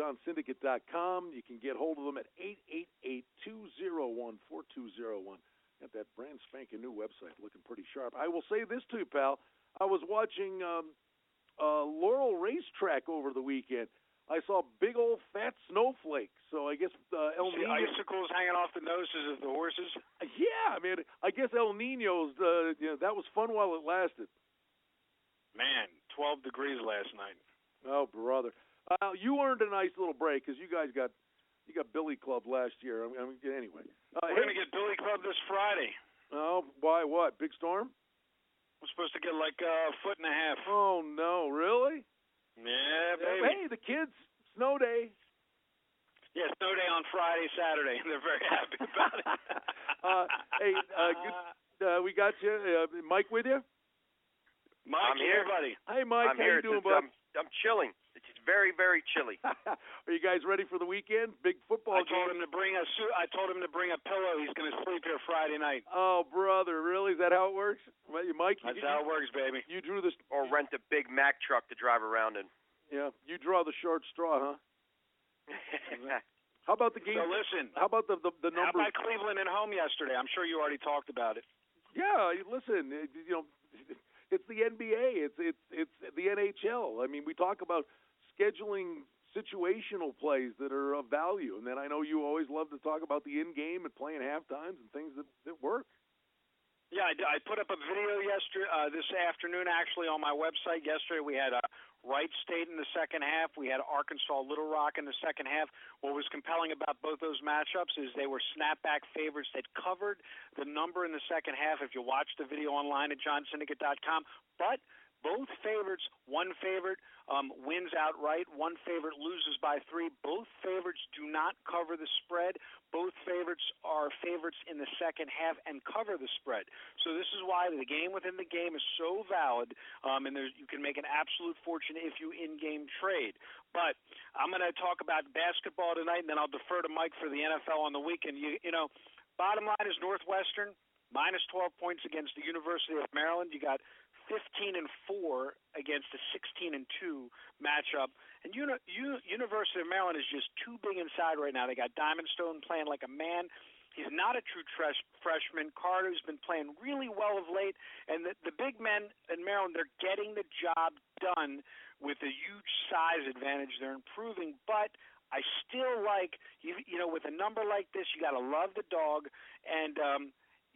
johnsyndicate.com. You can get hold of them at 888-201-4201. Got that brand spanking new website looking pretty sharp. I will say this to you, pal. I was watching um, uh, Laurel Racetrack over the weekend. I saw big old fat snowflakes. So I guess uh, El Nino. icicles hanging off the noses of the horses. Yeah, I mean, I guess El Nino's. Uh, you know, that was fun while it lasted. Man, 12 degrees last night. Oh, brother. Uh, you earned a nice little break because you guys got you got Billy Club last year. I mean, I mean anyway. Uh, We're hey, gonna get Billy Club this Friday. oh, why? What? Big storm? We're supposed to get like a foot and a half. Oh no, really? Yeah, baby. Hey, the kids, snow day. Yeah, snow day on Friday, Saturday, and they're very happy about it. Uh, hey, uh, good, uh, we got you, uh, Mike, with you. Mike, I'm here. buddy. Hey, Mike, I'm how here. you doing, It's- bud? I'm, I'm chilling. It's very, very chilly. Are you guys ready for the weekend? Big football I told game. him to bring a suit. I told him to bring a pillow. He's going to sleep here Friday night. Oh, brother, really? Is that how it works? Well, you- Mike, you, That's how it works, baby. you drew this. Or rent a big Mack truck to drive around in. Yeah, you draw the short straw, huh? How about the game? So listen, How about the the, the how about Cleveland at home yesterday? I'm sure you already talked about it. Yeah, listen, you know, it's the NBA, it's it's it's the NHL. I mean, we talk about scheduling situational plays that are of value, and then I know you always love to talk about the in game and playing half times and things that that work. Yeah, I, I put up a video yesterday, uh, this afternoon actually on my website. Yesterday we had uh, Wright State in the second half. We had Arkansas Little Rock in the second half. What was compelling about both those matchups is they were snapback favorites that covered the number in the second half. If you watch the video online at johnsyndicate.com, but both favorites, one favorite um, wins outright, one favorite loses by three. Both favorites do not cover the spread. Both favorites are favorites in the second half and cover the spread. So this is why the game within the game is so valid, um, and you can make an absolute fortune if you in-game trade. But I'm going to talk about basketball tonight, and then I'll defer to Mike for the NFL on the weekend. You, you know, bottom line is Northwestern minus 12 points against the University of Maryland. You got 15 and 4 against a 16 and 2 matchup. And Uni- U- University of Maryland is just too big inside right now. They got Diamond Stone playing like a man. He's not a true tresh- freshman. Carter's been playing really well of late, and the, the big men in Maryland they're getting the job done with a huge size advantage. They're improving, but I still like you. You know, with a number like this, you got to love the dog, and um,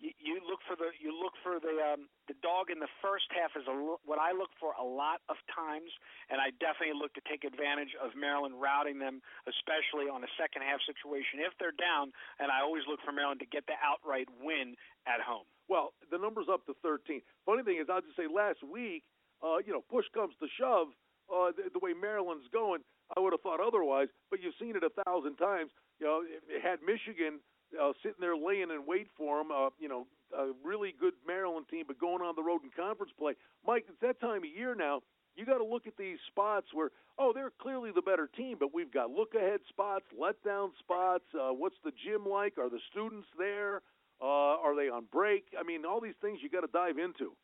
you, look for the you look for the um, the dog in the first half is a, what I look for a lot of times, and I definitely look to take advantage of Maryland routing them, especially on a second half situation if they're down. And I always look for Maryland to get the outright win at home. Well, the number's up to 13. Funny thing is, I'll just say last week, uh, you know, push comes to shove, uh, the, the way Maryland's going, I would have thought otherwise. But you've seen it a thousand times. You know, it, it had Michigan uh, sitting there laying in wait for them. Uh, you know, a really good Maryland team, but going on the road in conference play. Mike, it's that time of year now. You got to look at these spots where, oh, they're clearly the better team, but we've got look ahead spots, letdown spots. Uh, what's the gym like? Are the students there? Uh, are they on break? I mean, all these things you got to dive into.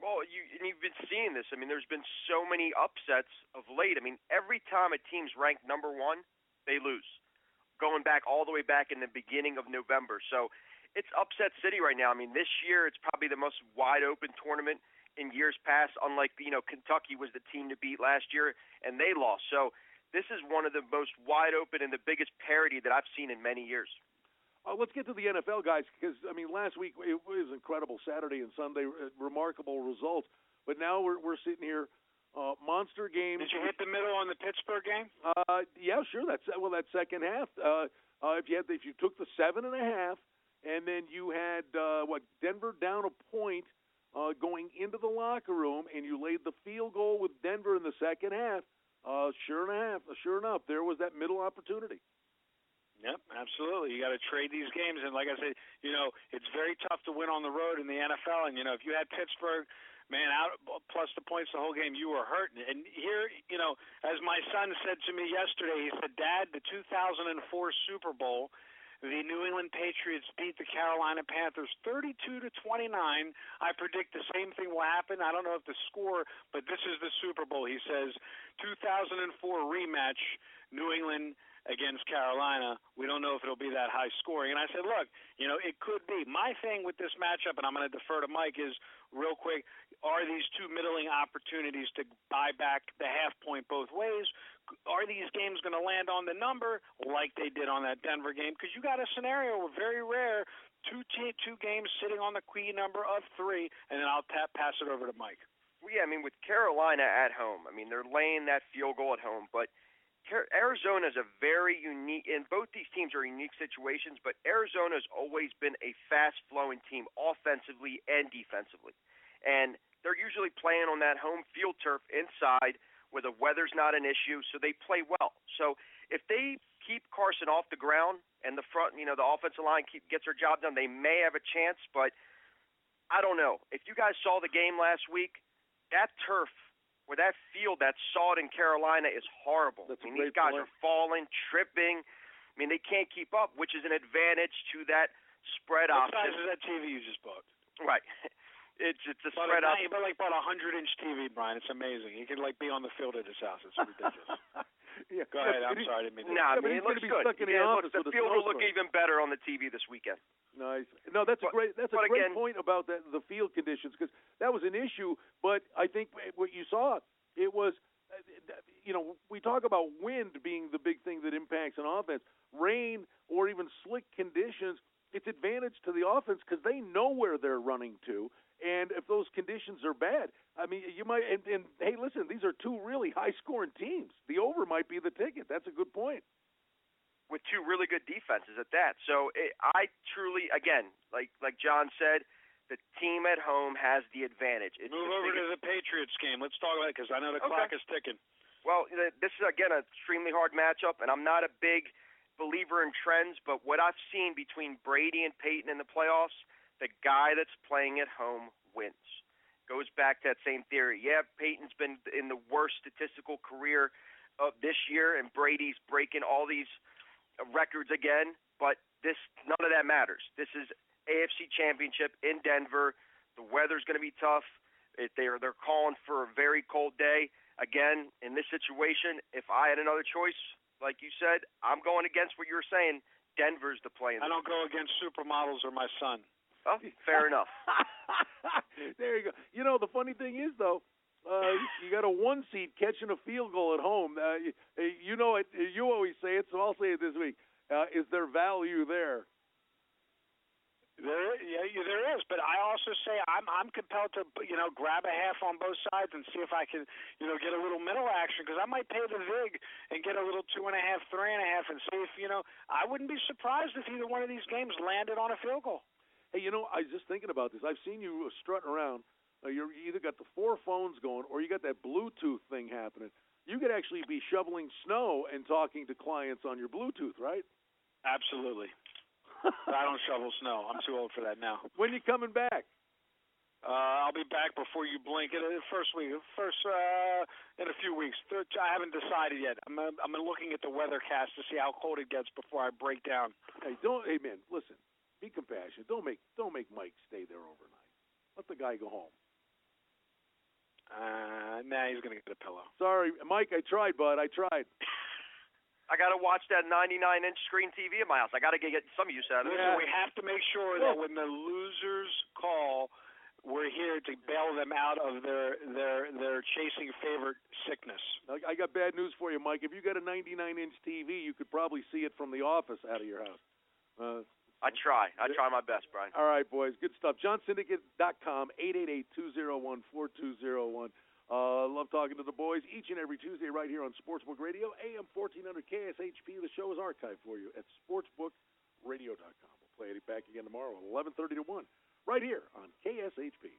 Well, you and you've been seeing this. I mean, there's been so many upsets of late. I mean, every time a team's ranked number one, they lose. Going back all the way back in the beginning of November. So it's upset city right now. I mean, this year it's probably the most wide open tournament in years past. Unlike you know, Kentucky was the team to beat last year and they lost. So this is one of the most wide open and the biggest parity that I've seen in many years. Uh, let's get to the NFL guys because I mean, last week it was incredible. Saturday and Sunday, uh, remarkable results. But now we're we're sitting here, uh, monster games. Did you hit the middle on the Pittsburgh game? Uh, yeah, sure. That's well, that second half. Uh, uh, if you had, if you took the seven and a half, and then you had uh, what Denver down a point uh, going into the locker room, and you laid the field goal with Denver in the second half. Uh, sure enough, sure enough, there was that middle opportunity. Yep, absolutely. You got to trade these games, and like I said, you know, it's very tough to win on the road in the NFL. And you know, if you had Pittsburgh, man, out plus the points the whole game, you were hurting. And here, you know, as my son said to me yesterday, he said, "Dad, the 2004 Super Bowl." The New England Patriots beat the Carolina Panthers 32 to 29. I predict the same thing will happen. I don't know if the score, but this is the Super Bowl. He says 2004 rematch. New England against Carolina, we don't know if it'll be that high scoring. And I said, look, you know, it could be. My thing with this matchup, and I'm going to defer to Mike, is real quick: are these two middling opportunities to buy back the half point both ways? Are these games going to land on the number like they did on that Denver game? Because you got a scenario where very rare two t- two games sitting on the key number of three, and then I'll tap pass it over to Mike. Well, yeah, I mean with Carolina at home, I mean they're laying that field goal at home, but Arizona is a very unique, and both these teams are unique situations, but Arizona has always been a fast flowing team offensively and defensively. And they're usually playing on that home field turf inside where the weather's not an issue, so they play well. So if they keep Carson off the ground and the front, you know, the offensive line keep, gets their job done, they may have a chance, but I don't know. If you guys saw the game last week, that turf – where that field that saw it in Carolina is horrible. That's I mean, these guys point. are falling, tripping. I mean, they can't keep up, which is an advantage to that spread what option. What size is that TV you just bought? Right. It's it's a but spread option. But like bought a hundred inch TV, Brian. It's amazing. He can like be on the field at his house. It's ridiculous. yeah. Go ahead. I'm sorry. I didn't mean to. I Yeah, but he's it looks good. stuck in the yeah, office look, the field will look even better on the TV this weekend. Nice. No, that's a great that's a great again- point about that the field conditions because that was an issue. But I think what you saw it was, you know, we talk about wind being the big thing that impacts an offense. Rain or even slick conditions, it's advantage to the offense because they know where they're running to. And if those conditions are bad, I mean, you might. And, and hey, listen, these are two really high-scoring teams. The over might be the ticket. That's a good point. with two really good defenses at that. So it, I truly, again, like like John said, the team at home has the advantage. It's Move the over biggest- to the Patriots game. Let's talk about it because I know the Okay. clock is ticking. Well, this is again an extremely hard matchup, and I'm not a big believer in trends, but what I've seen between Brady and Peyton in the playoffs, the guy that's playing at home wins. Goes back to that same theory. Yeah, Peyton's been in the worst statistical career of this year, and Brady's breaking all these records again. But this, none of that matters. This is AFC Championship in Denver. The weather's going to be tough. It, they're they're calling for a very cold day again, in this situation, if I had another choice, like you said, I'm going against what you were saying. Denver's the play. I don't go against supermodels or my son. Oh, fair enough. there you go. You know the funny thing is though, uh, you got a one seed catching a field goal at home. Uh, you, you know it. You always say it, so I'll say it this week. Uh, is there value there? There, yeah, yeah, there is, but I also say I'm I'm compelled to you know grab a half on both sides and see if I can you know get a little middle action because I might pay the vig and get a little two and a half, three and a half, and see if you know I wouldn't be surprised if either one of these games landed on a field goal. Hey, you know, I was just thinking about this. I've seen you strutting around. Uh, you're, you either got the four phones going or you got that Bluetooth thing happening. You could actually be shoveling snow and talking to clients on your Bluetooth, right? Absolutely, I don't shovel snow. I'm too old for that now. when you coming back? Uh, I'll be back before you blink. In the first week, first uh, in a few weeks. Third, I haven't decided yet. I'm I'm looking at the weathercast to see how cold it gets before I break down. Hey, don't. Hey, man, listen. Be compassionate. Don't make don't make Mike stay there overnight. Let the guy go home. Uh, nah, he's gonna get a pillow. Sorry, Mike. I tried, bud. I tried. I got to watch that 99 inch screen TV in my house. I got to get some use out of it. Listen, we have to make sure that when the losers call, we're here to bail them out of their their their chasing favorite sickness. I I got bad news for you, Mike. If you got a 99 inch TV, you could probably see it from the office out of your house. Uh, I try. I try my best, Brian. all right, boys. Good stuff. JohnSyndicate.com, 888-201-4201. Uh, love talking to the boys each and every Tuesday right here on Sportsbook Radio, AM 1400 KSHP. The show is archived for you at sportsbookradio.com. We'll play it back again tomorrow at 11:30 to 1 right here on KSHP.